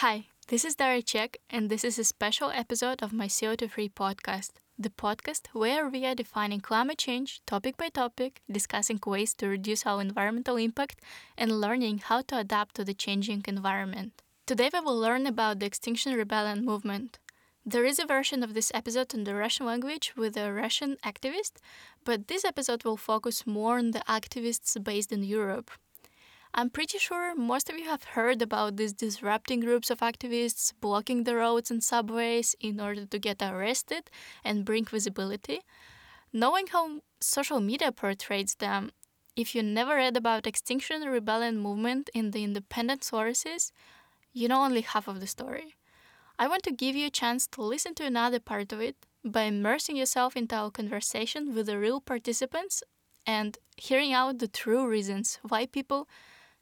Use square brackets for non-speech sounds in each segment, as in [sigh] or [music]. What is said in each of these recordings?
Hi, this is Dara Chek, and this is a special episode of my CO2 Free podcast, the podcast where we are defining climate change topic by topic, discussing ways to reduce our environmental impact, and learning how to adapt to the changing environment. Today, we will learn about the Extinction Rebellion movement. There is a version of this episode in the Russian language with a Russian activist, but this episode will focus more on the activists based in Europe. I'm pretty sure most of you have heard about these disrupting groups of activists blocking the roads and subways in order to get arrested and bring visibility. Knowing how social media portrays them, if you never read about Extinction Rebellion movement in the independent sources, you know only half of the story. I want to give you a chance to listen to another part of it by immersing yourself into our conversation with the real participants and hearing out the true reasons why people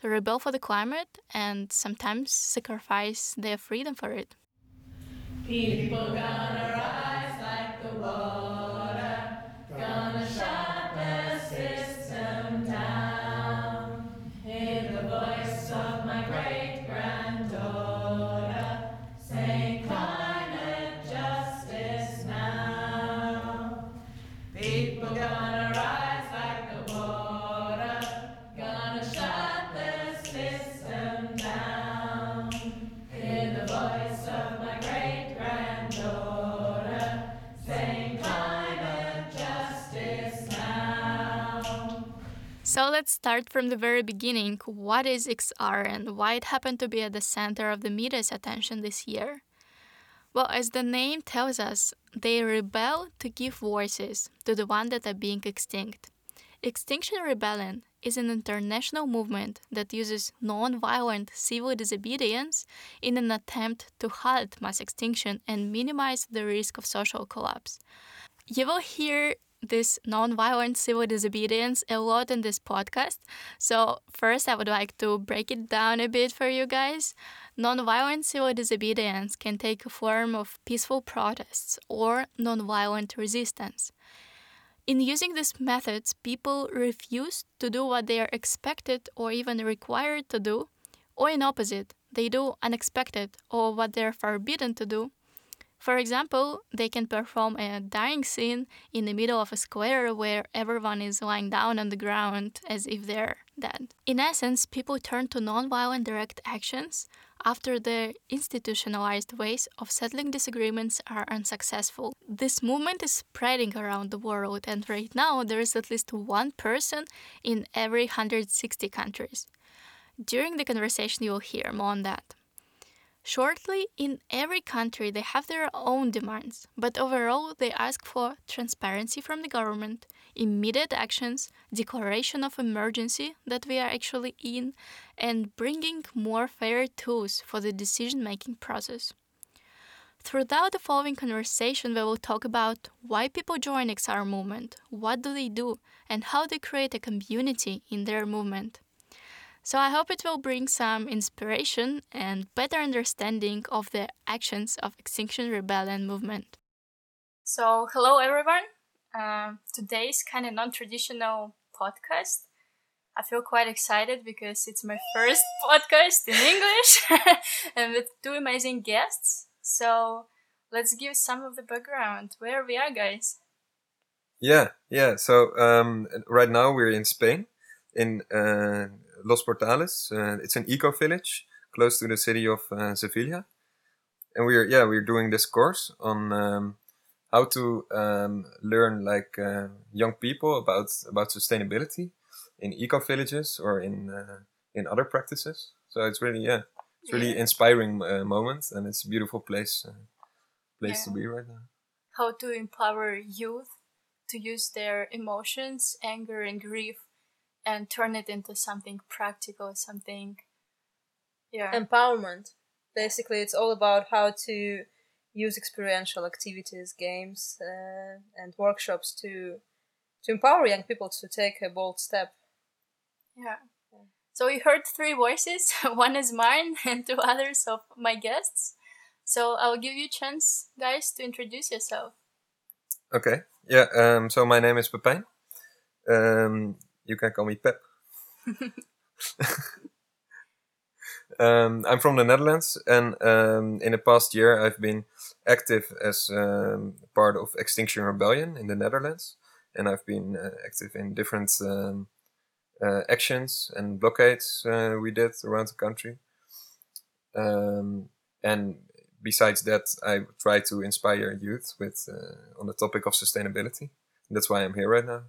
rebel for the climate and sometimes sacrifice their freedom for it. People gonna rise like the So let's start from the very beginning. What is XR and why it happened to be at the center of the media's attention this year? Well, as the name tells us, they rebel to give voices to the ones that are being extinct. Extinction Rebellion is an international movement that uses non-violent civil disobedience in an attempt to halt mass extinction and minimize the risk of social collapse. You will hear this non-violent civil disobedience a lot in this podcast. So first I would like to break it down a bit for you guys. Non-violent civil disobedience can take a form of peaceful protests or non-violent resistance. In using these methods, people refuse to do what they are expected or even required to do, or in opposite, they do unexpected or what they are forbidden to do for example, they can perform a dying scene in the middle of a square where everyone is lying down on the ground as if they're dead. In essence, people turn to nonviolent direct actions after the institutionalized ways of settling disagreements are unsuccessful. This movement is spreading around the world, and right now there is at least one person in every 160 countries. During the conversation, you will hear more on that. Shortly, in every country they have their own demands, but overall they ask for transparency from the government, immediate actions, declaration of emergency that we are actually in, and bringing more fair tools for the decision making process. Throughout the following conversation, we will talk about why people join XR movement, what do they do, and how they create a community in their movement. So I hope it will bring some inspiration and better understanding of the actions of Extinction Rebellion movement. So hello everyone. Um, today's kind of non-traditional podcast. I feel quite excited because it's my first [laughs] podcast in English [laughs] and with two amazing guests. So let's give some of the background where we are, guys. Yeah, yeah. So um, right now we're in Spain, in uh, Los Portales. Uh, it's an eco village close to the city of uh, Sevilla, and we're yeah we're doing this course on um, how to um, learn like uh, young people about about sustainability in eco villages or in uh, in other practices. So it's really yeah it's really yeah. inspiring uh, moment, and it's a beautiful place uh, place yeah. to be right now. How to empower youth to use their emotions, anger, and grief and turn it into something practical, something yeah. Empowerment. Basically, it's all about how to use experiential activities, games, uh, and workshops to to empower young people to take a bold step. Yeah. So we heard three voices. [laughs] One is mine, [laughs] and two others of my guests. So I'll give you a chance, guys, to introduce yourself. Okay. Yeah. Um. So my name is Pepijn. Um. You can call me Pep. [laughs] [laughs] Um, I'm from the Netherlands, and um, in the past year, I've been active as um, part of Extinction Rebellion in the Netherlands, and I've been uh, active in different um, uh, actions and blockades uh, we did around the country. Um, and besides that, I try to inspire youth with uh, on the topic of sustainability. That's why I'm here right now.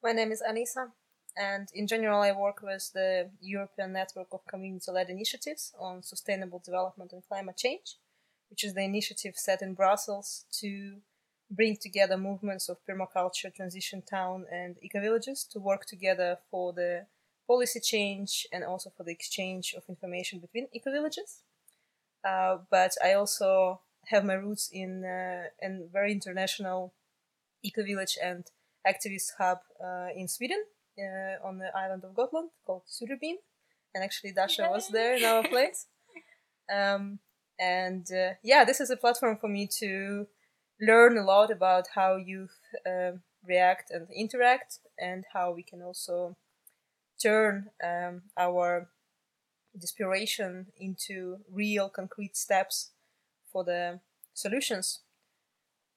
My name is Anisa, and in general, I work with the European Network of Community-led Initiatives on Sustainable Development and Climate Change, which is the initiative set in Brussels to bring together movements of permaculture, transition town, and eco villages to work together for the policy change and also for the exchange of information between eco villages. Uh, but I also have my roots in uh, a very international eco village and activist hub uh, in Sweden uh, on the island of Gotland called Suderbyn. And actually, Dasha was there in our place. [laughs] Um, and uh, yeah, this is a platform for me to learn a lot about how youth um, react and interact, and how we can also turn um, our desperation into real concrete steps for the solutions,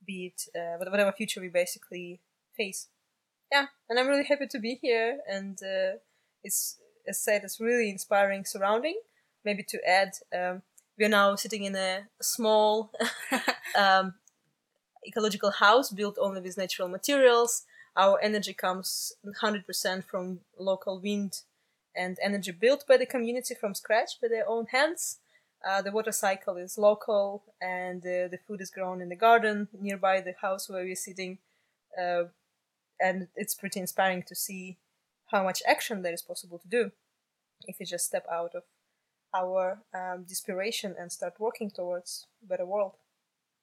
be it uh, whatever future we basically face. Yeah, and I'm really happy to be here, and uh, it's as said, it's really inspiring surrounding. Maybe to add, um, we are now sitting in a small [laughs] um, ecological house built only with natural materials. Our energy comes 100% from local wind and energy built by the community from scratch by their own hands. Uh, the water cycle is local and uh, the food is grown in the garden nearby the house where we're sitting. Uh, and it's pretty inspiring to see how much action there is possible to do if we just step out of our um, desperation and start working towards a better world.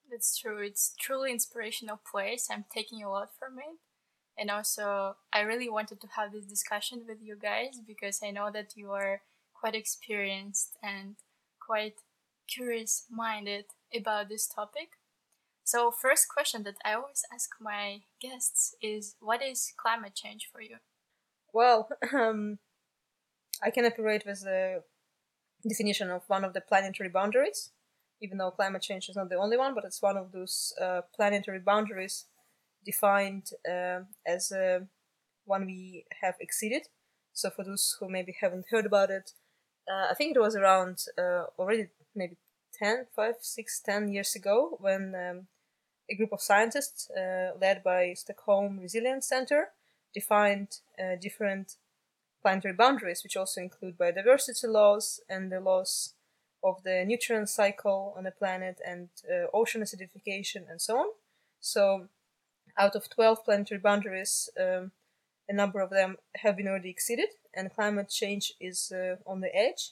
That's true. It's truly inspirational place. I'm taking a lot from it. And also, I really wanted to have this discussion with you guys because I know that you are quite experienced and quite curious minded about this topic. So, first question that I always ask my guests is what is climate change for you? Well, [laughs] um, I can operate with the definition of one of the planetary boundaries even though climate change is not the only one, but it's one of those uh, planetary boundaries defined uh, as uh, one we have exceeded. So for those who maybe haven't heard about it, uh, I think it was around uh, already maybe 10, 5, 6, 10 years ago when um, a group of scientists uh, led by Stockholm Resilience Center defined different planetary boundaries, which also include biodiversity loss and the laws of the nutrient cycle on the planet and uh, ocean acidification and so on. So, out of 12 planetary boundaries, um, a number of them have been already exceeded, and climate change is uh, on the edge.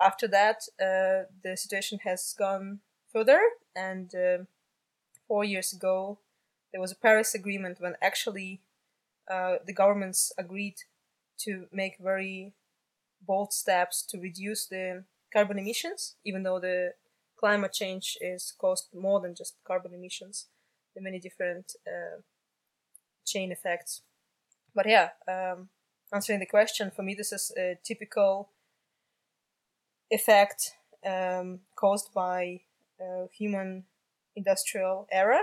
After that, uh, the situation has gone further, and uh, four years ago, there was a Paris Agreement when actually uh, the governments agreed to make very bold steps to reduce the carbon emissions, even though the climate change is caused more than just carbon emissions, the many different uh, chain effects. But yeah, um, answering the question, for me, this is a typical effect um, caused by uh, human industrial era,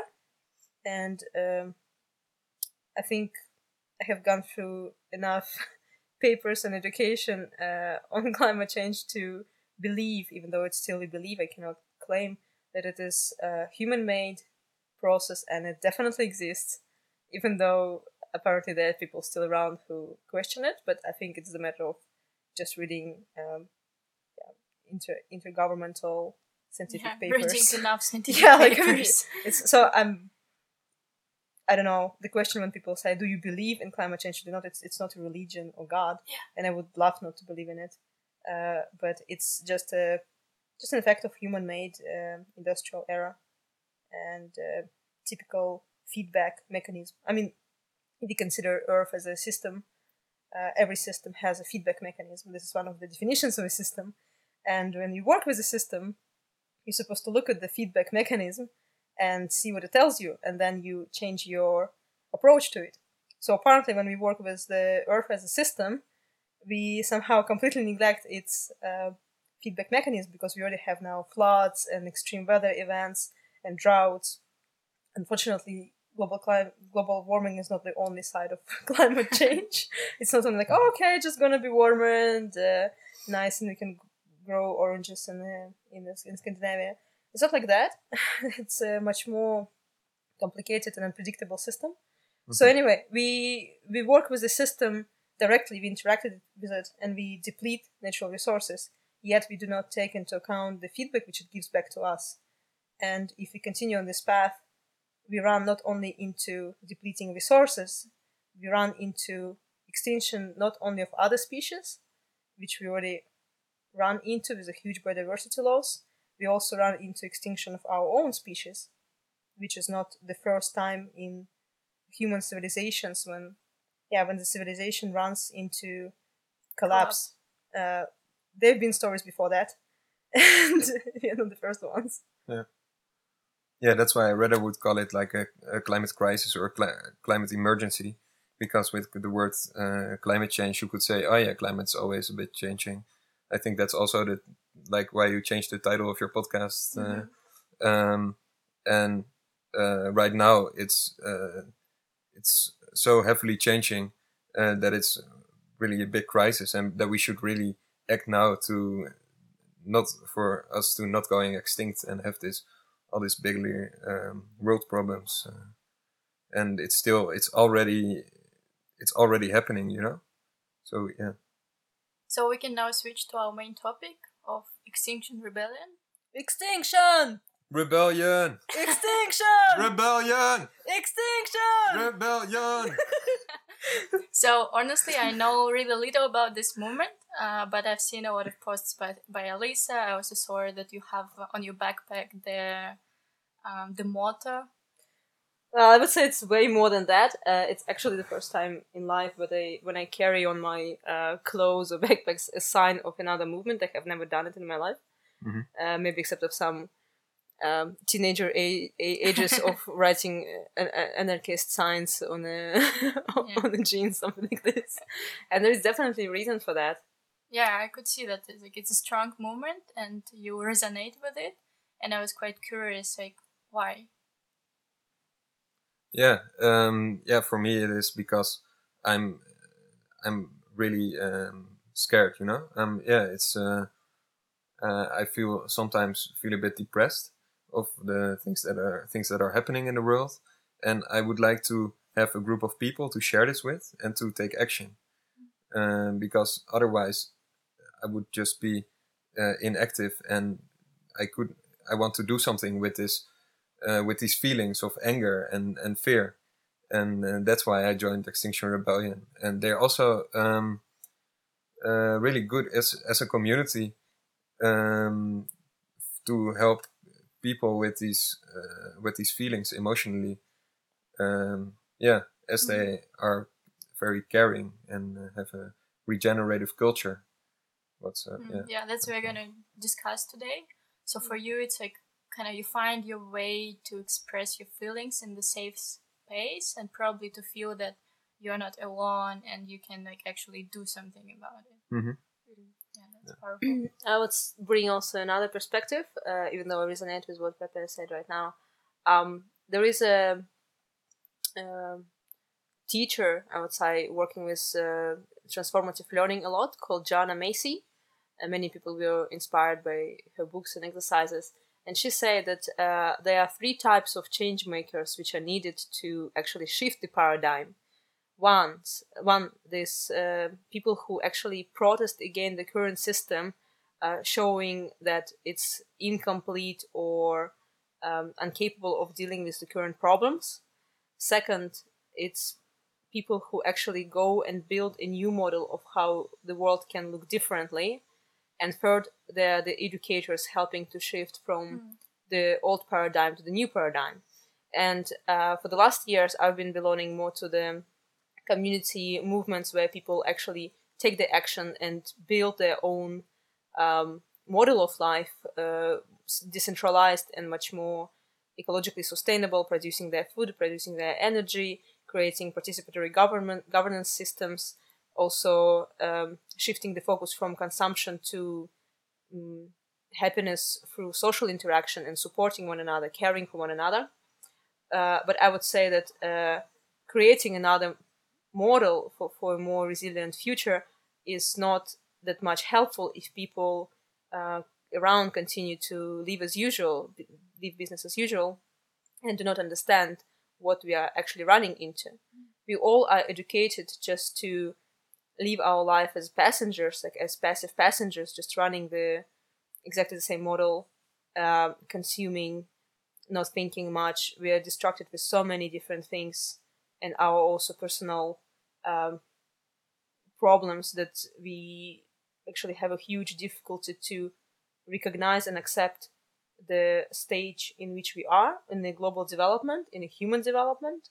and um, I think I have gone through enough [laughs] papers and education uh, on [laughs] climate change to believe, even though it's still a belief, I cannot claim that it is a human made process and it definitely exists, even though apparently there are people still around who question it. But I think it's a matter of just reading um, yeah, inter intergovernmental scientific yeah, papers. scientific [laughs] yeah, like papers. it's so I'm. I don't know. The question when people say, "Do you believe in climate change?" Do not. It's it's not a religion or God, yeah. and I would love not to believe in it. Uh, but it's just a just an effect of human-made uh, industrial era and uh, typical feedback mechanism. I mean, if you consider Earth as a system, uh, every system has a feedback mechanism. This is one of the definitions of a system. And when you work with a system, you're supposed to look at the feedback mechanism and see what it tells you, and then you change your approach to it. So apparently, when we work with the Earth as a system, we somehow completely neglect its uh, feedback mechanism because we already have now floods and extreme weather events and droughts. Unfortunately, global climate, global warming is not the only side of [laughs] climate change. [laughs] it's not only like, oh, okay, just gonna be warmer and uh, nice, and we can grow oranges in uh, in, in Scandinavia. It's not like that. [laughs] it's a much more complicated and unpredictable system. Mm-hmm. So anyway, we we work with the system directly. We interacted with it, and we deplete natural resources. Yet we do not take into account the feedback which it gives back to us. And if we continue on this path, we run not only into depleting resources, we run into extinction not only of other species, which we already run into with a huge biodiversity loss, we also run into extinction of our own species, which is not the first time in human civilizations when, yeah, when the civilization runs into collapse. collapse. Uh, there have been stories before that, [laughs] and we're not the first ones. Yeah. Yeah, that's why I rather would call it like a, a climate crisis or a cli- climate emergency, because with the word uh, climate change, you could say, oh yeah, climate's always a bit changing. I think that's also the like why you changed the title of your podcast. Uh, mm-hmm. Um, and uh, right now, it's uh, it's so heavily changing uh, that it's really a big crisis, and that we should really act now to not for us to not going extinct and have this all these bigly um, world problems uh, and it's still it's already it's already happening you know so yeah so we can now switch to our main topic of extinction rebellion. Extinction! Rebellion! Extinction! Rebellion! Extinction! Rebellion! [laughs] So honestly i know really little about this movement uh, but I've seen a lot of posts by, by Elisa. I also saw that you have on your backpack the um, the motto. Well, I would say it's way more than that. Uh, it's actually the first time in life where I, when I carry on my uh, clothes or [laughs] backpacks a sign of another movement. Like I have never done it in my life, mm-hmm. uh, maybe except of some um, teenager a- a- ages [laughs] of writing uh, anarchist signs on a [laughs] on yeah. the jeans, something like this. And there is definitely a reason for that yeah i could see that it's like it's a strong movement and you resonate with it and i was quite curious like why yeah um yeah for me it is because i'm i'm really um scared you know? Um yeah it's uh, uh i feel sometimes feel a bit depressed of the things that are things that are happening in the world. And i would like to have a group of people to share this with and to take action. Um, because otherwise I would just be uh, inactive, and I could I want to do something with this uh, with these feelings of anger and and fear, and, and that's why I joined Extinction Rebellion. And they're also um, uh, really good as as a community um, to help people with these uh, with these feelings emotionally. Um, yeah, as they mm-hmm. are very caring and have a regenerative culture what's uh, mm, yeah. yeah that's what we're gonna discuss today so for you it's like kind of you find your way to express your feelings in the safe space and probably to feel that you're not alone and you can like actually do something about it mm-hmm. yeah that's yeah. powerful [clears throat] i would bring also another perspective uh, even though i resonate with what pepe said right now um, there is a, a teacher i would say working with uh, transformative learning a lot called Joanna Macy. And many people were inspired by her books and exercises. And she said that uh, there are three types of change makers which are needed to actually shift the paradigm. One, one, there's uh, people who actually protest against the current system, uh, showing that it's incomplete or um, incapable of dealing with the current problems. Second, it's people who actually go and build a new model of how the world can look differently. And third, they're the educators helping to shift from mm. the old paradigm to the new paradigm. And uh, for the last years, I've been belonging more to the community movements where people actually take the action and build their own um, model of life, uh, decentralized and much more ecologically sustainable, producing their food, producing their energy, creating participatory government governance systems also um, shifting the focus from consumption to um, happiness through social interaction and supporting one another, caring for one another. Uh, but I would say that uh, creating another model for, for a more resilient future is not that much helpful if people uh, around continue to live as usual, live business as usual, and do not understand what we are actually running into. We all are educated just to live our life as passengers, like as passive passengers, just running the exactly the same model, uh, consuming, not thinking much. We are distracted with so many different things, and our also personal um, problems that we actually have a huge difficulty to recognize and accept the stage in which we are in the global development, in the human development,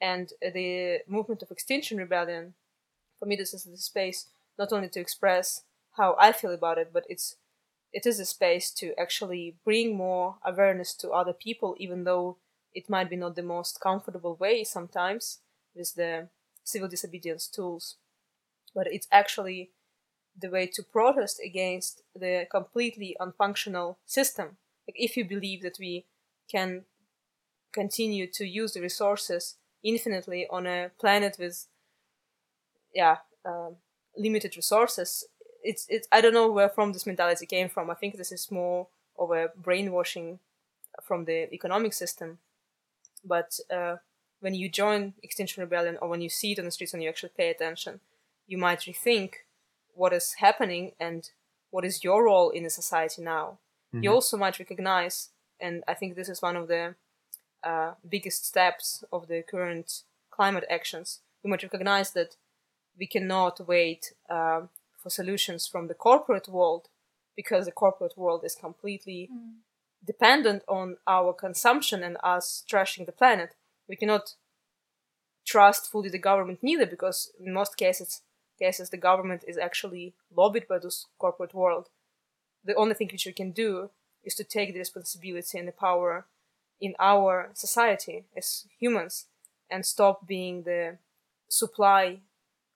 and the movement of Extinction Rebellion. For me, this is the space not only to express how I feel about it, but it's it is a space to actually bring more awareness to other people, even though it might be not the most comfortable way sometimes with the civil disobedience tools. But it's actually the way to protest against the completely unfunctional system. Like if you believe that we can continue to use the resources infinitely on a planet with, yeah, um, limited resources, it's it's I don't know where from this mentality came from. I think this is more of a brainwashing from the economic system. But uh, when you join Extinction Rebellion or when you see it on the streets and you actually pay attention, you might rethink what is happening and what is your role in the society now. Mm-hmm. You also might recognize, and I think this is one of the uh, biggest steps of the current climate actions. You might recognize that we cannot wait uh, for solutions from the corporate world because the corporate world is completely mm. dependent on our consumption and us trashing the planet. We cannot trust fully the government neither because in most cases cases the government is actually lobbied by this corporate world. The only thing which we can do is to take the responsibility and the power in our society as humans and stop being the supply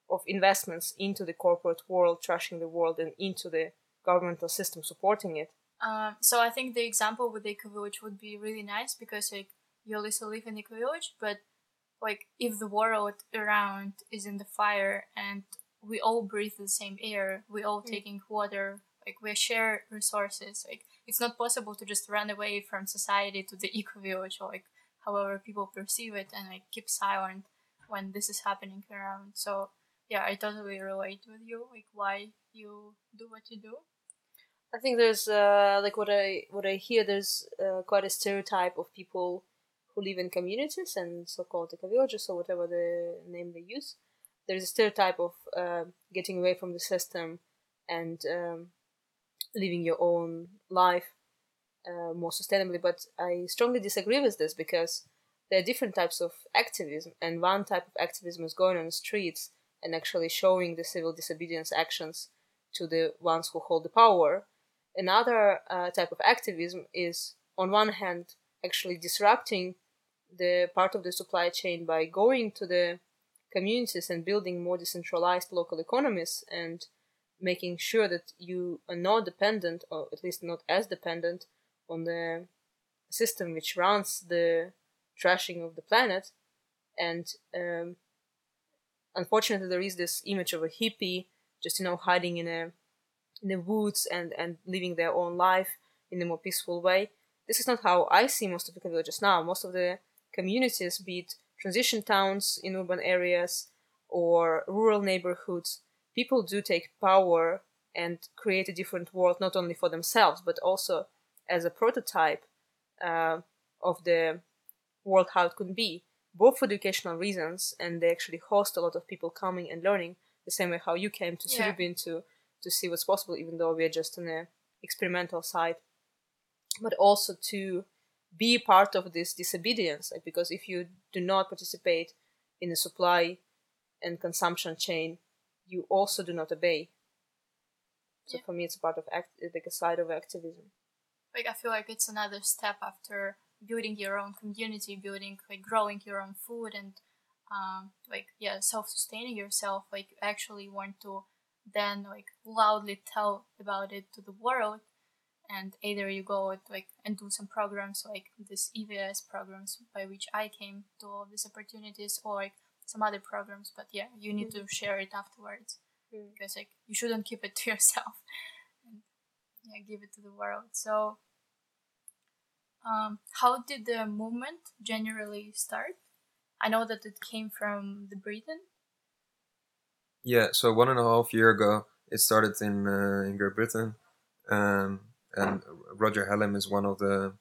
of investments into the corporate world, trashing the world, and into the governmental system supporting it. Um, so I think the example with the eco village would be really nice because like you also live in eco village, but like if the world around is in the fire and we all breathe the same air, we all mm. taking water, like we share resources. Like it's not possible to just run away from society to the [laughs] eco village or like however people perceive it and like keep silent when this is happening around. So yeah, I totally relate with you, like why you do what you do. I think there's uh, like what I what I hear. There's uh, quite a stereotype of people who live in communities and so-called villages or whatever the name they use. There's a stereotype of uh, getting away from the system and um, living your own life uh, more sustainably. But I strongly disagree with this because there are different types of activism, and one type of activism is going on the streets and actually showing the civil disobedience actions to the ones who hold the power. Another uh, type of activism is, on one hand, actually disrupting the part of the supply chain by going to the communities and building more decentralized local economies and making sure that you are not dependent, or at least not as dependent, on the system which runs the trashing of the planet. And um, unfortunately there is this image of a hippie just you know hiding in a in the woods and and living their own life in a more peaceful way. This is not how i see most of the villages now. Most of the communities be it transition towns in urban areas or rural neighborhoods people do take power and create a different world not only for themselves but also as a prototype uh, of the world how it could be both for educational reasons and they actually host a lot of people coming and learning the same way how you came to yeah. to to see what's possible even though we're just on a experimental side but also to be part of this disobedience like, because if you do not participate in the supply and consumption chain you also do not obey so yeah. for me it's part of act like a side of activism like i feel like it's another step after building your own community, building like growing your own food and um, like yeah self-sustaining yourself like you actually want to then like loudly tell about it to the world and either you go with, like and do some programs like this EVS programs by which I came to all these opportunities or like some other programs but yeah you need mm-hmm. to share it afterwards mm-hmm. because like you shouldn't keep it to [laughs] yourself and yeah give it to the world so um, how did the movement generally start? I know that it came from the Britain. Yeah so one and a half year ago it started in uh, in Great Britain. Um, and Roger Hallam is one of the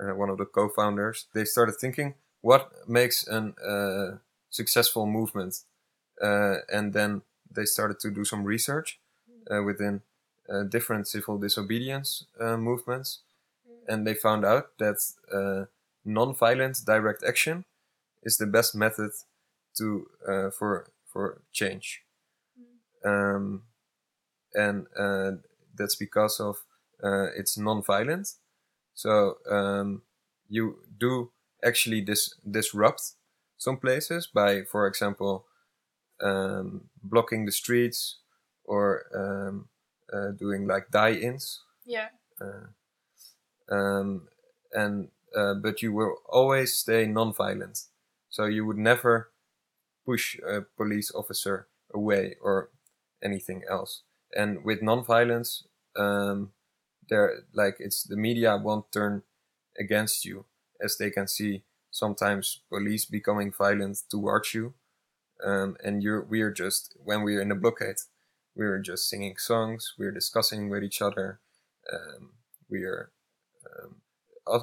uh, one of the co-founders. They started thinking what makes a uh, successful movement, uh, and then they started to do some research uh, within uh, different civil disobedience movements, and they found out that non-violent direct action is the best method to for for change. Um, and that's because of uh, it's non-violent. So um, you do actually dis- disrupt some places by, for example, um, blocking the streets or um, uh, doing like die-ins. Yeah. Uh, um, and uh, but you will always stay non-violent. So you would never push a police officer away or anything else. And with non-violence, um, they're like it's the media won't turn against you as they can see sometimes police becoming violent towards you um, and you're we're just when we're in a blockade we're just singing songs we're discussing with each other um, we're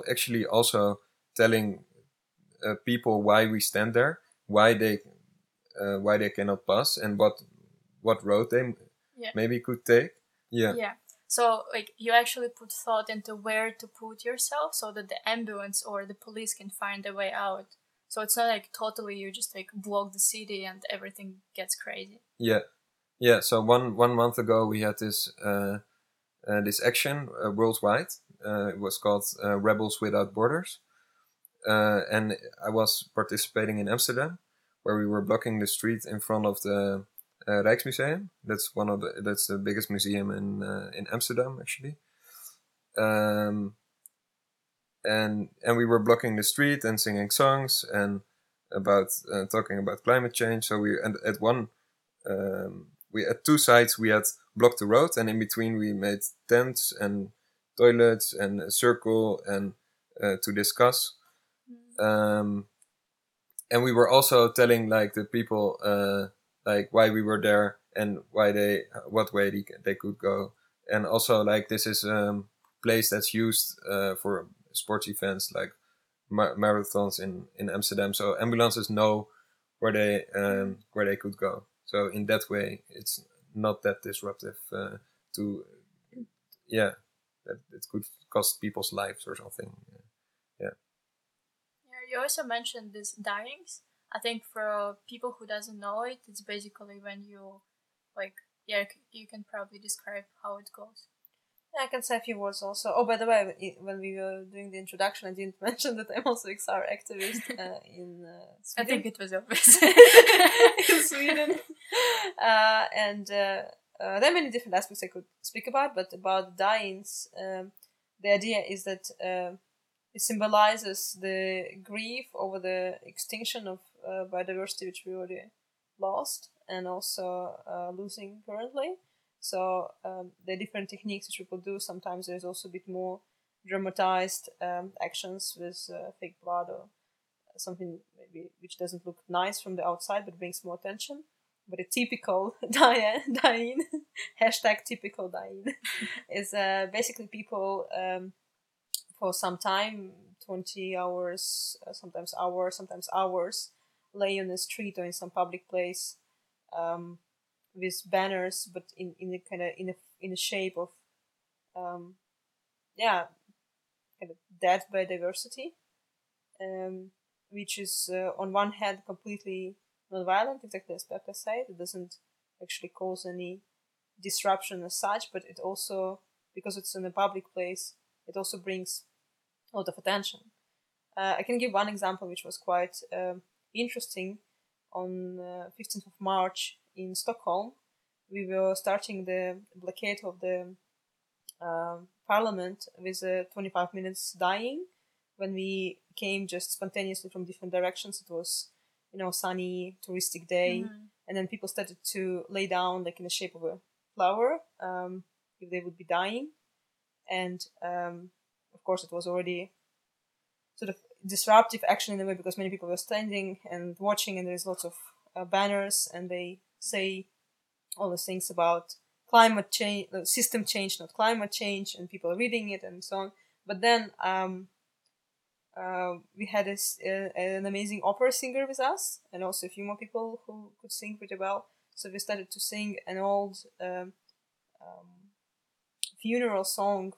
actually also telling uh, people why we stand there why they uh, why they cannot pass and what what road they yeah. maybe could take yeah yeah so like you actually put thought into where to put yourself so that the ambulance or the police can find a way out. So it's not like totally you just like block the city and everything gets crazy. Yeah, yeah. So one one month ago we had this uh, uh this action uh, worldwide. Uh, it was called uh, Rebels Without Borders, uh, and I was participating in Amsterdam, where we were blocking the street in front of the Rijksmuseum. That's one of the that's the biggest museum in in Amsterdam actually. Um, and and we were blocking the street and singing songs and about uh, talking about climate change. So we and at one um, we at two sides we had blocked the road and in between we made tents and toilets and a circle and uh, to discuss. Mm. Um, and we were also telling like the people uh, like why we were there and why they what way they, they could go and also like this is a um, place that's used uh, for sports events like mar- marathons in in Amsterdam so ambulances know where they um, where they could go so in that way it's not that disruptive uh, to yeah that it could cost people's lives or something yeah yeah you also mentioned these die-ins I think for people who doesn't know it, it's basically when you like yeah you can probably describe how it goes. Yeah, I can say a few words also. Oh, by the way, when we were doing the introduction, I didn't [laughs] mention that I'm also XR activist [laughs] uh, in uh, Sweden. I think it was [laughs] obvious. in Sweden. Uh, and uh, uh, there are many different aspects I could speak about, but about die-ins, um, the idea is that um, it symbolizes the grief over the extinction of uh, biodiversity which we already lost and also uh, losing currently. So um, the different techniques which people do. Sometimes there's also a bit more dramatized um, actions with uh, fake blood or something maybe which doesn't look nice from the outside but brings more attention. But a typical [laughs] die-in, [laughs] hashtag typical die-in, [laughs] is uh, basically people um, for some time, 20 hours, uh, sometimes hours, sometimes hours, lay on the street or in some public place um, with banners, but in in a kind of in a in a shape of um, yeah, kind of death by diversity, um, which is uh, on one hand completely non-violent, exactly as Pepe said. It doesn't actually cause any disruption as such, but it also because it's in a public place, it also brings a lot of attention. Uh, I can give one example which was quite um, interesting. on uh, 15th of March in Stockholm, we were starting the blockade of the uh, parliament with uh, 25 minutes dying. When we came just spontaneously from different directions, it was, you know, sunny, touristic day. Mm-hmm. And then people started to lay down, like in the shape of a flower, um, if they would be dying. And um, of course, it was already sort of disruptive action in a way because many people were standing and watching, and there's lots of uh, banners, and they say all the things about climate change, uh, system change, not climate change, and people are reading it and so on. But then um, uh, we had a, a, an amazing opera singer with us, and also a few more people who could sing pretty well. So we started to sing an old um, um, funeral song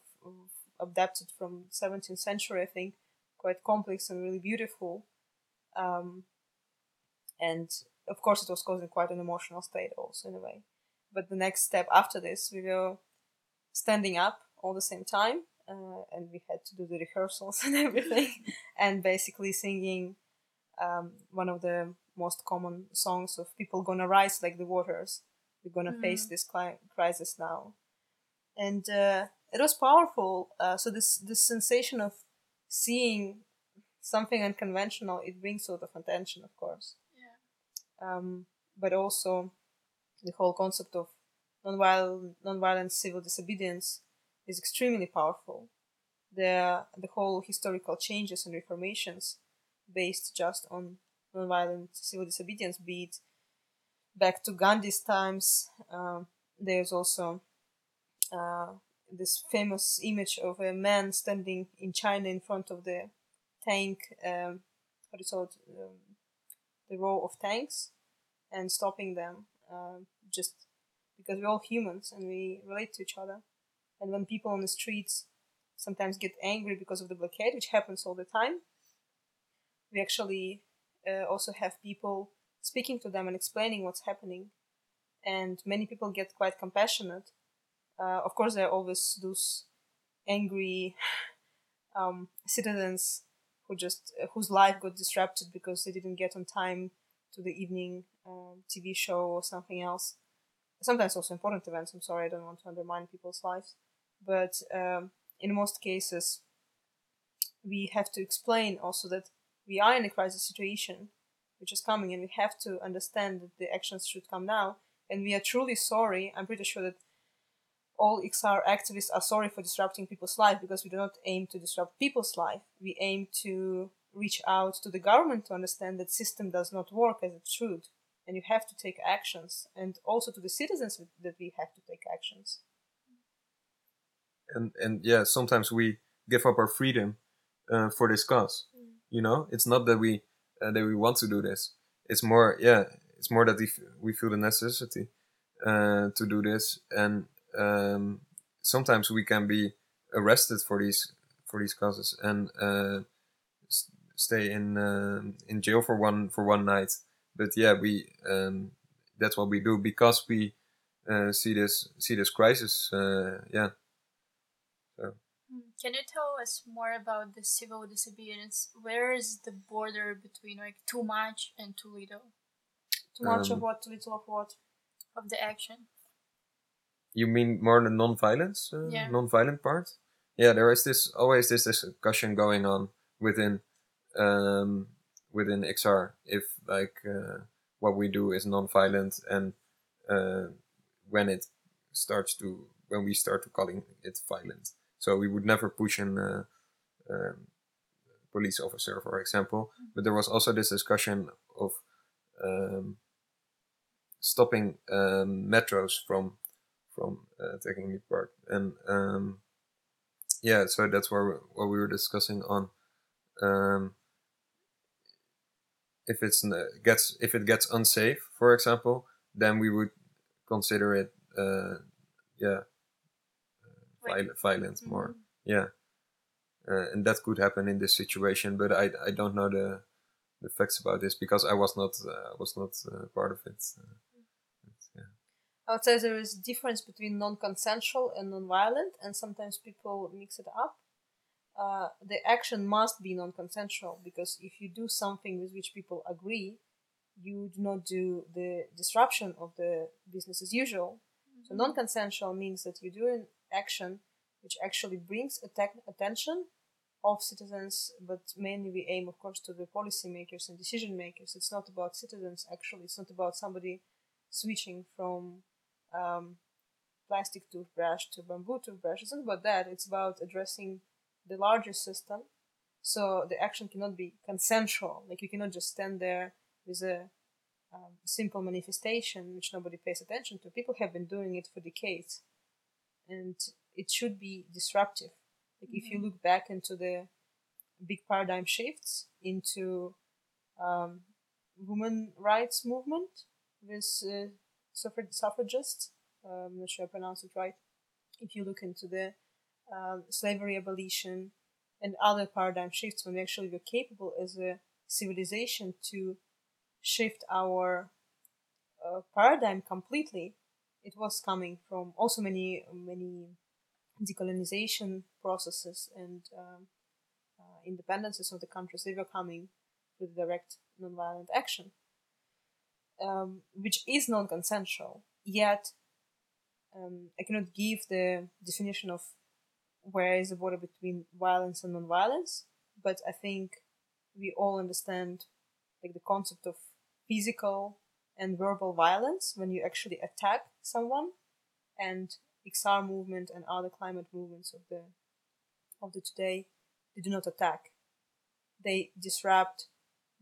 adapted from 17th century, I think, quite complex and really beautiful. Um, and of course, it was causing quite an emotional state also in a way. But the next step after this, we were standing up all the same time, uh, and we had to do the rehearsals [laughs] and everything, and basically singing um, one of the most common songs of "People Gonna Rise Like the Waters." We're gonna mm. face this cli- crisis now, and uh, it was powerful. Uh, so this this sensation of seeing something unconventional, it brings sort of attention, of course. Yeah. Um, but also the whole concept of nonviolent, nonviolent civil disobedience is extremely powerful. The, the whole historical changes and reformations based just on nonviolent civil disobedience, be it back to Gandhi's times, uh, there's also uh, this famous image of a man standing in China in front of the tank, um, how do you call it, um, the row of tanks, and stopping them um, just because we're all humans and we relate to each other. And when people on the streets sometimes get angry because of the blockade, which happens all the time, we actually uh, also have people speaking to them and explaining what's happening. And many people get quite compassionate. Uh, of course, there are always those angry [laughs] um, citizens who just uh, whose life got disrupted because they didn't get on time to the evening um, TV show or something else. Sometimes also important events. I'm sorry, I don't want to undermine people's lives, but um, in most cases, we have to explain also that we are in a crisis situation, which is coming, and we have to understand that the actions should come now. And we are truly sorry. I'm pretty sure that all XR activists are sorry for disrupting people's life because we do not aim to disrupt people's life. We aim to reach out to the government to understand that system does not work as it should and you have to take actions and also to the citizens that we have to take actions and and yeah sometimes we give up our freedom uh, for this cause mm. you know it's not that we uh, that we want to do this it's more yeah it's more that we, we feel the necessity uh, to do this and um, sometimes we can be arrested for these for these causes and uh, stay in uh, in jail for one for one night. But yeah, we um, that's what we do because we uh, see this see this crisis. Uh, yeah. So. Hmm. Can you tell us more about the civil disobedience? Where is the border between like too much and too little? Too much um, of what? Too little of what? Of the action. You mean more the non-violence, uh, yeah. non-violent part? Yeah, there is this always this discussion going on within um, within XR if like uh, what we do is non-violent and uh, when it starts to when we start to calling it violent. So we would never push an uh, um, police officer, for example. Mm-hmm. But there was also this discussion of um, stopping um, metros from from uh, taking me part, and um, yeah, so that's where what we were discussing on um, if it's gets if it gets unsafe, for example, then we would consider it, uh, yeah, violent, violent mm-hmm. more, yeah, uh, and that could happen in this situation. But I I don't know the the facts about this because I was not uh, was not uh, part of it. Yeah. I would say there is a difference between non-consensual and non-violent, and sometimes people mix it up. Uh, the action must be non-consensual because if you do something with which people agree, you do not do the disruption of the business as usual. Mm-hmm. So non-consensual means that you do action which actually brings attack- attention of citizens, but mainly we aim, of course, to the policymakers and decision makers. It's not about citizens, actually. It's not about somebody switching from um, plastic toothbrush to bamboo toothbrush. It's not about that. It's about addressing the larger system. So the action cannot be consensual. Like you cannot just stand there with a um, simple manifestation which nobody pays attention to. People have been doing it for decades, and it should be disruptive like mm-hmm. if you mm-hmm. look back into the big paradigm shifts into um, women rights movement with uh, suffrag- suffragists, uh, I'm not sure I pronounced it right. If you look into the um, slavery abolition and other paradigm shifts, when we actually were capable as a civilization to shift our uh, paradigm completely, it was coming from also many many decolonization processes and um, uh, independences of the countries, they were coming with direct nonviolent action, um, which is non-consensual. Yet, um, I cannot give the definition of where is the border between violence and nonviolence, but I think we all understand like the concept of physical and verbal violence when you actually attack someone and XR movement and other climate movements of the of the today, they do not attack. They disrupt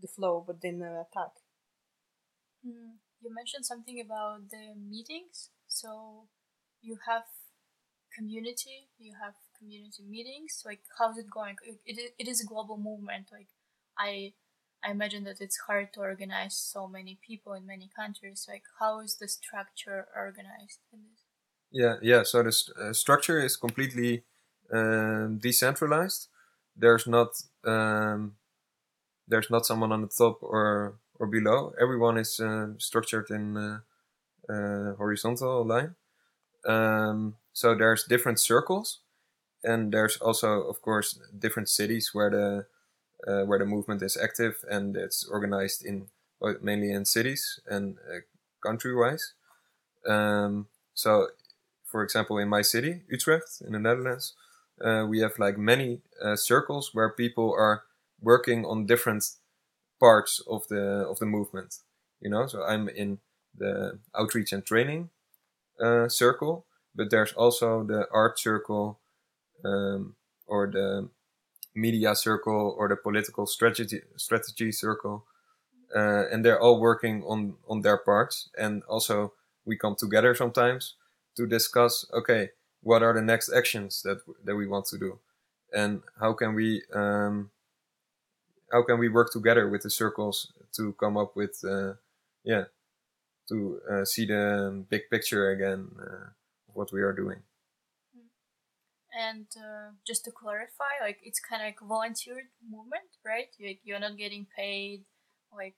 the flow, but they never attack. Mm. You mentioned something about the meetings. So you have community, you have community meetings. Like, how's it going? It, it is a global movement. Like, I I imagine that it's hard to organize so many people in many countries. Like, how is the structure organized? Yeah, yeah. So the st- uh, structure is completely um, decentralized. There's not um, there's not someone on the top or or below. Everyone is uh, structured in uh, uh horizontal line. Um, so there's different circles, and there's also, of course, different cities where the uh, where the movement is active, and it's organized in mainly in cities and uh, country wise. Um, so for example, in my city, Utrecht, in the Netherlands, uh, we have like many uh, circles where people are working on different parts of the of the movement. You know, so I'm in the outreach and training uh, circle, but there's also the art circle, um, or the media circle, or the political strategy strategy circle, uh, and they're all working on on their parts. And also, we come together sometimes to discuss okay what are the next actions that that we want to do and how can we um, how can we work together with the circles to come up with uh, yeah to uh, see the big picture again uh, what we are doing and uh, just to clarify like it's kind of like a volunteer movement right like you're not getting paid like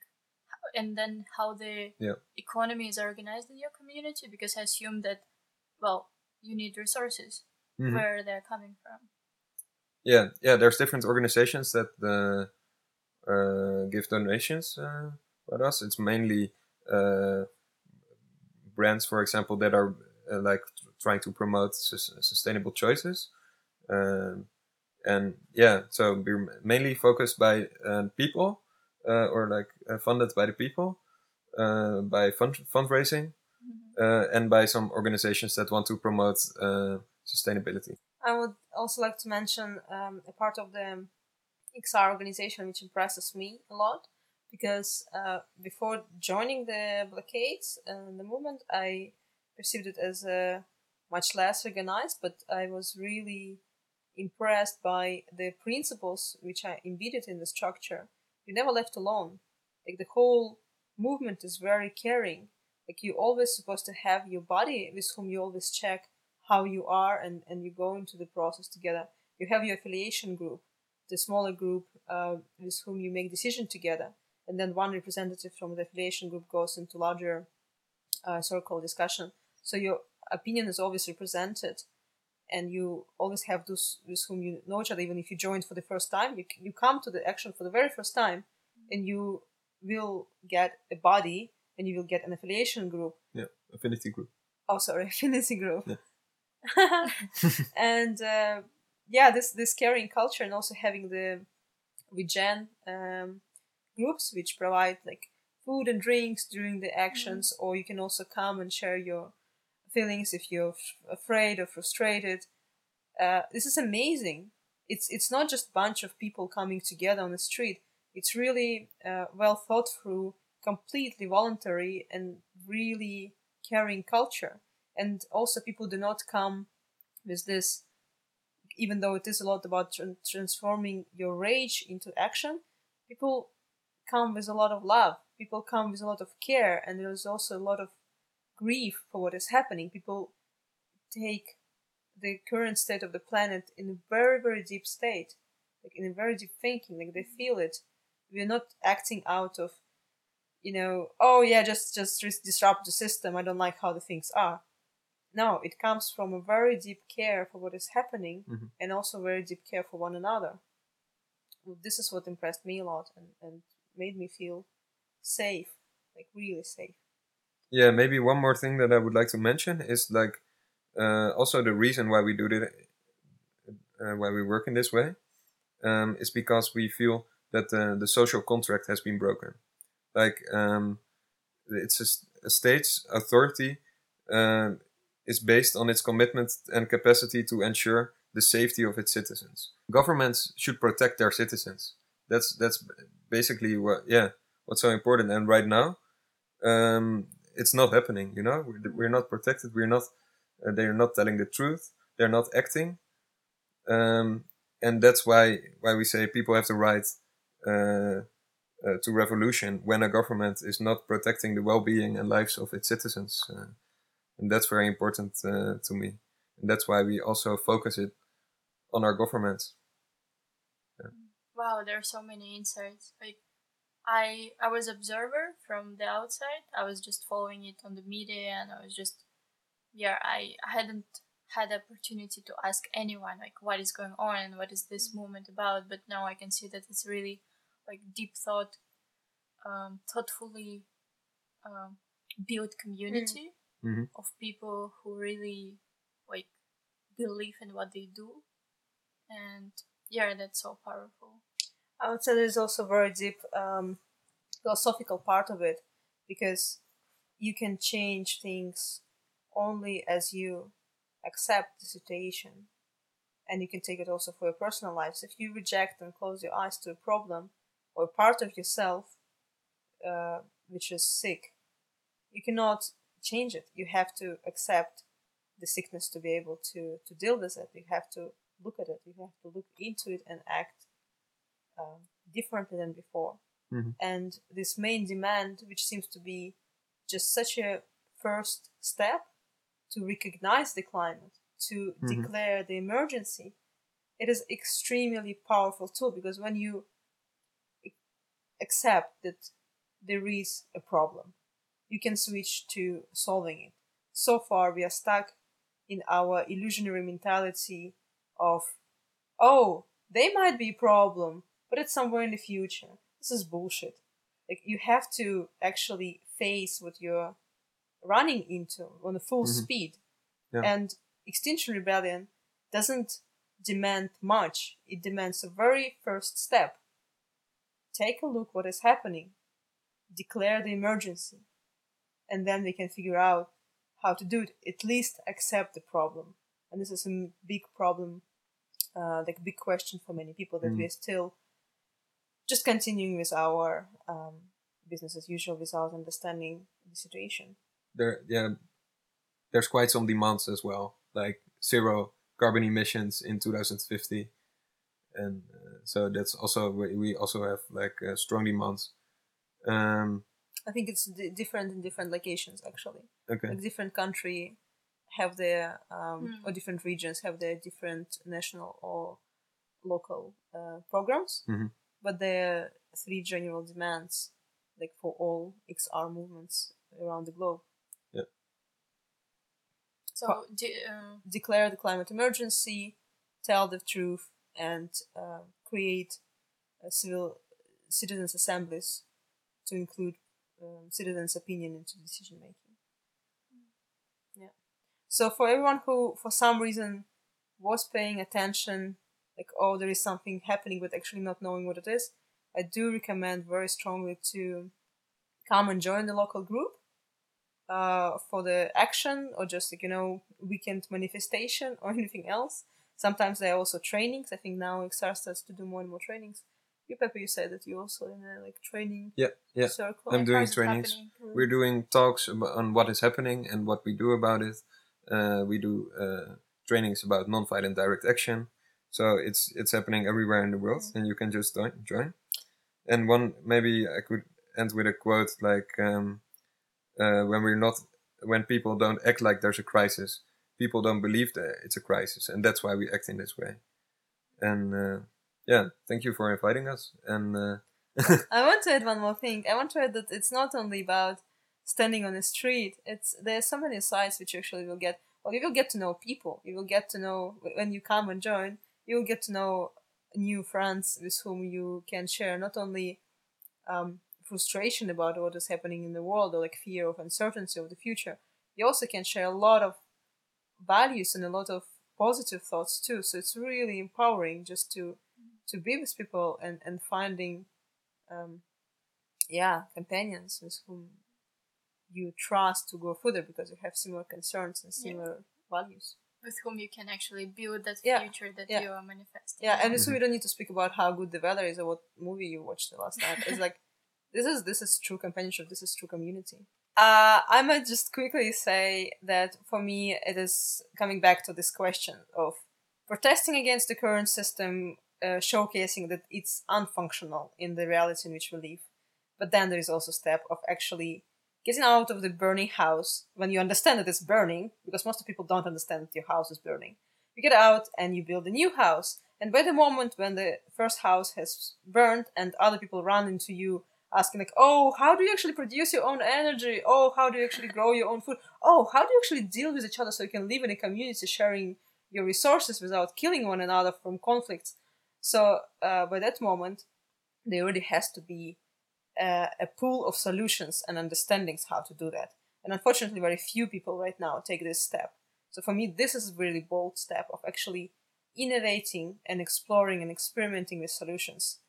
and then how the yeah. economy is organized in your community because i assume that well, you need resources mm-hmm. where they're coming from. Yeah, yeah. There's different organizations that uh, uh, give donations uh, about us. It's mainly uh, brands, for example, that are uh, like trying to promote sustainable choices. Um, and yeah, so we're mainly focused by uh, people or like funded by the people by fund fundraising uh, and by some organizations that want to promote uh, sustainability. I would also like to mention um, a part of the XR organization which impresses me a lot because uh, before joining the blockades and the movement, I perceived it as uh, much less organized, but I was really impressed by the principles which are embedded in the structure. You're never left alone. Like the whole movement is very caring like you're always supposed to have your body with whom you always check how you are and, and you go into the process together. You have your affiliation group, the smaller group uh, with whom you make decision together. And then one representative from the affiliation group goes into larger uh, circle discussion. So your opinion is always represented and you always have those with whom you know each other. Even if you joined for the first time, you, you come to the action for the very first time and you will get a body and you will get an affiliation group. Yeah, affinity group. Oh, sorry, [laughs] affinity group. Yeah. [laughs] [laughs] and uh, yeah, this this caring culture and also having the regen um, groups which provide like food and drinks during the actions, mm-hmm. or you can also come and share your feelings if you're afraid or frustrated. Uh, this is amazing. It's it's not just a bunch of people coming together on the street. It's really uh, well thought through, completely voluntary, and really caring culture. And also, people do not come with this, even though it is a lot about tra- transforming your rage into action. People come with a lot of love. People come with a lot of care, and there's also a lot of grief for what is happening. People take the current state of the planet in a very, very deep state, like in a very deep thinking, like they feel it. We're not acting out of, you know, oh yeah, just just disrupt the system. I don't like how the things are. No, it comes from a very deep care for what is happening, mm-hmm. and also very deep care for one another. Well, this is what impressed me a lot and, and made me feel safe, like really safe. Yeah, maybe one more thing that I would like to mention is like uh, also the reason why we do it, uh, why we work in this way, um, is because we feel that uh, the social contract has been broken. Like um, it's a, a, state's authority uh, is based on its commitment and capacity to ensure the safety of its citizens. Governments should protect their citizens. That's that's basically what yeah what's so important. And right now, um, it's not happening. You know, we're, we're not protected. We're not. Uh, they're not telling the truth. They're not acting. Um, and that's why why we say people have the right uh, uh, to revolution when a government is not protecting the well-being and lives of its citizens. Uh, and that's very important uh, to me. And that's why we also focus it on our governments Yeah. Wow, there are so many insights. Like I I was observer from the outside. I was just following it on the media, and I was just yeah. I, I hadn't had the opportunity to ask anyone like what is going on and what is this movement about. But now I can see that it's really like deep thought, um, thoughtfully um, built community mm-hmm. of people who really like believe in what they do, and yeah, that's so powerful. I would say there's also very deep um, philosophical part of it because you can change things only as you accept the situation. And you can take it also for your personal lives. If you reject and close your eyes to a problem or part of yourself uh, which is sick you cannot change it. You have to accept the sickness to be able to to deal with it. You have to look at it. You have to look into it and act differently than before. Mm-hmm. And this main demand, which seems to be just such a first step to recognize the climate, to mm-hmm. declare the emergency, it is extremely powerful tool because when you accept that there is a problem, you can switch to solving it. So far, we are stuck in our illusionary mentality of, oh, they might be a problem, but it's somewhere in the future. This is bullshit. Like you have to actually face what you're running into on a full mm-hmm. speed. Yeah. And Extinction Rebellion doesn't demand much. It demands a very first step. Take a look what is happening. Declare the emergency. And then we can figure out how to do it. At least accept the problem. And this is a big problem, uh, like a big question for many people that mm. we're still just continuing with our um, business as usual without understanding the situation. There, yeah, there's quite some demands as well, like zero carbon emissions in 2050, and uh, so that's also we also have like uh, strong demands. Um, I think it's d- different in different locations actually. Okay. Like different country have their um, mm. or different regions have their different national or local uh, programs. Mm-hmm but there are three general demands like for all XR movements around the globe. Yeah. So de- uh... declare the climate emergency, tell the truth, and uh, create civil citizens assemblies to include um, citizens' opinion into decision making. Yeah. So for everyone who, for some reason, was paying attention, like oh, there is something happening, but actually not knowing what it is, I do recommend very strongly to come and join the local group uh, for the action or just like you know weekend manifestation or [laughs] anything else. Sometimes there are also trainings. I think now XR starts to do more and more trainings. You, Pepe, you said that you also in a like training. Yeah, yeah. Circle. I'm doing trainings. We're doing talks on what is happening and what we do about it. Uh, we do uh, trainings about non-violent direct action. So it's it's happening everywhere in the world, mm-hmm. and you can just join. And one maybe I could end with a quote like, um, uh, "When we're not, when people don't act like there's a crisis, people don't believe that it's a crisis, and that's why we act in this way." And uh, yeah, thank you for inviting us. And uh, [laughs] I want to add one more thing. I want to add that it's not only about standing on the street. It's there's so many sides which actually will get. Well, you will get to know people. You will get to know when you come and join. You will get to know new friends with whom you can share not only um, frustration about what is happening in the world or like fear of uncertainty of the future. You also can share a lot of values and a lot of positive thoughts too. So it's really empowering just to to be with people and and finding um, yeah companions with whom you trust to go further because you have similar concerns and similar yeah. values with whom you can actually build that yeah. future that yeah. you are manifesting yeah and so we don't need to speak about how good the weather is or what movie you watched the last night it's like [laughs] this is this is true companionship this is true community uh, I might just quickly say that for me, it is coming back to this question of protesting against the current system uh, showcasing that it's unfunctional in the reality in which we live. But then there is also step of actually getting out of the burning house when you understand that it's burning, because most of people don't understand that your house is burning. You get out and you build a new house. And by the moment when the first house has burned and other people run into you asking like, oh, how do you actually produce your own energy? Oh, how do you actually grow your own food? Oh, how do you actually deal with each other so you can live in a community sharing your resources without killing one another from conflicts? So uh, by that moment, there already has to be a, a pool of solutions and understandings how to do that. And unfortunately, very few people right now take this step. So for me, this is a really bold step of actually innovating and exploring and experimenting with solutions.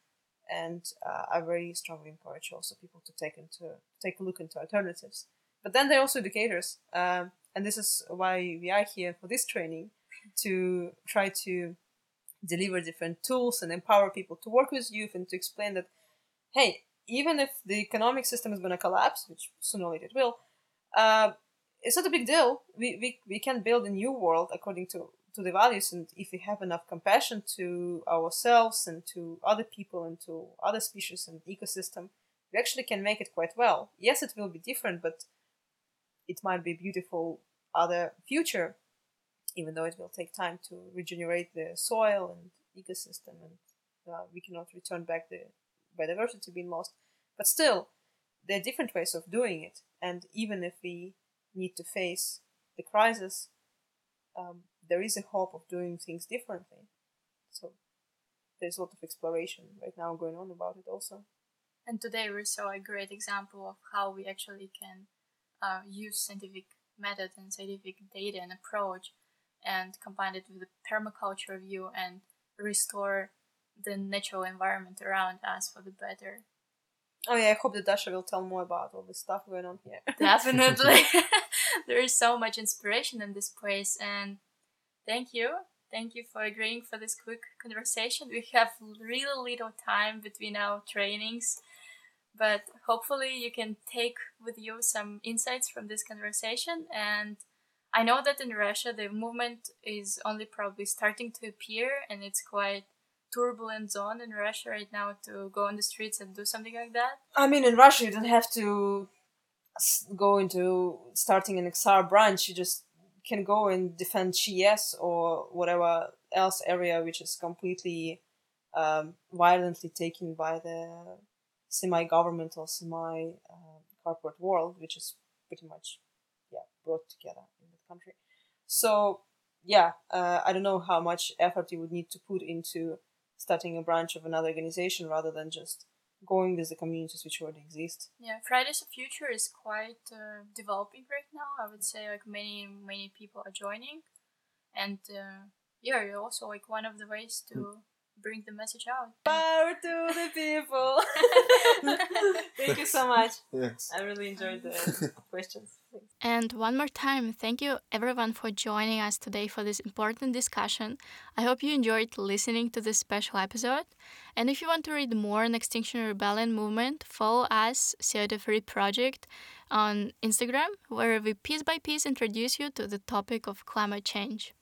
And uh, I very strongly encourage also people to take into take a look into alternatives. But then they're also educators, um, and this is why we are here for this training to try to deliver different tools and empower people to work with youth and to explain that, hey, even if the economic system is going to collapse, which sooner or later it will, uh, it's not a big deal. We, we, we can build a new world according to, to the values, and if we have enough compassion to ourselves and to other people and to other species and ecosystem, we actually can make it quite well. Yes, it will be different, but it might be beautiful other future even though it will take time to regenerate the soil and ecosystem and uh, we cannot return back the biodiversity being lost. But still, there are different ways of doing it. And even if we need to face the crisis, um, there is a hope of doing things differently. So there's a lot of exploration right now going on about it also. And today we saw a great example of how we actually can uh, use scientific method and scientific data and approach and combine it with the permaculture view and restore the natural environment around us for the better. Oh yeah, I hope that Dasha will tell more about all the stuff going on here. [laughs] Definitely. [laughs] there is so much inspiration in this place and thank you. Thank you for agreeing for this quick conversation. We have really little time between our trainings, but hopefully you can take with you some insights from this conversation and I know that in Russia the movement is only probably starting to appear and it's quite turbulent zone in Russia right now to go on the streets and do something like that. I mean in Russia you don't have to go into starting an XR branch you just can go and defend GS or whatever else area which is completely um, violently taken by the semi-governmental semi-corporate uh, world which is pretty much yeah brought together in the country. So yeah, uh, I don't know how much effort you would need to put into starting a branch of another organization rather than just going with the communities which already exist. Yeah, Fridays of Future is quite uh, developing right now. I would say like many many people are joining, and uh, yeah, you're also like one of the ways to bring the message out. Power to the people! [laughs] thank you so much. Yes. I really enjoyed the [laughs] questions. Thanks. And one more time, thank you everyone for joining us today for this important discussion. I hope you enjoyed listening to this special episode. And if you want to read more on Extinction Rebellion movement, follow us, CO2 Free Project, on Instagram, where we piece by piece introduce you to the topic of climate change.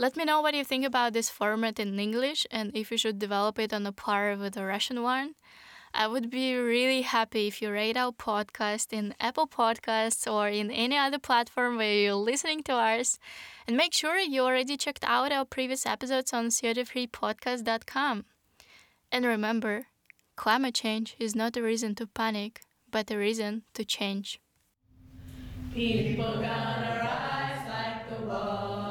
Let me know what you think about this format in English and if you should develop it on a par with the Russian one. I would be really happy if you rate our podcast in Apple Podcasts or in any other platform where you're listening to ours. And make sure you already checked out our previous episodes on co2freepodcast.com. And remember, climate change is not a reason to panic, but a reason to change. People gonna rise like the.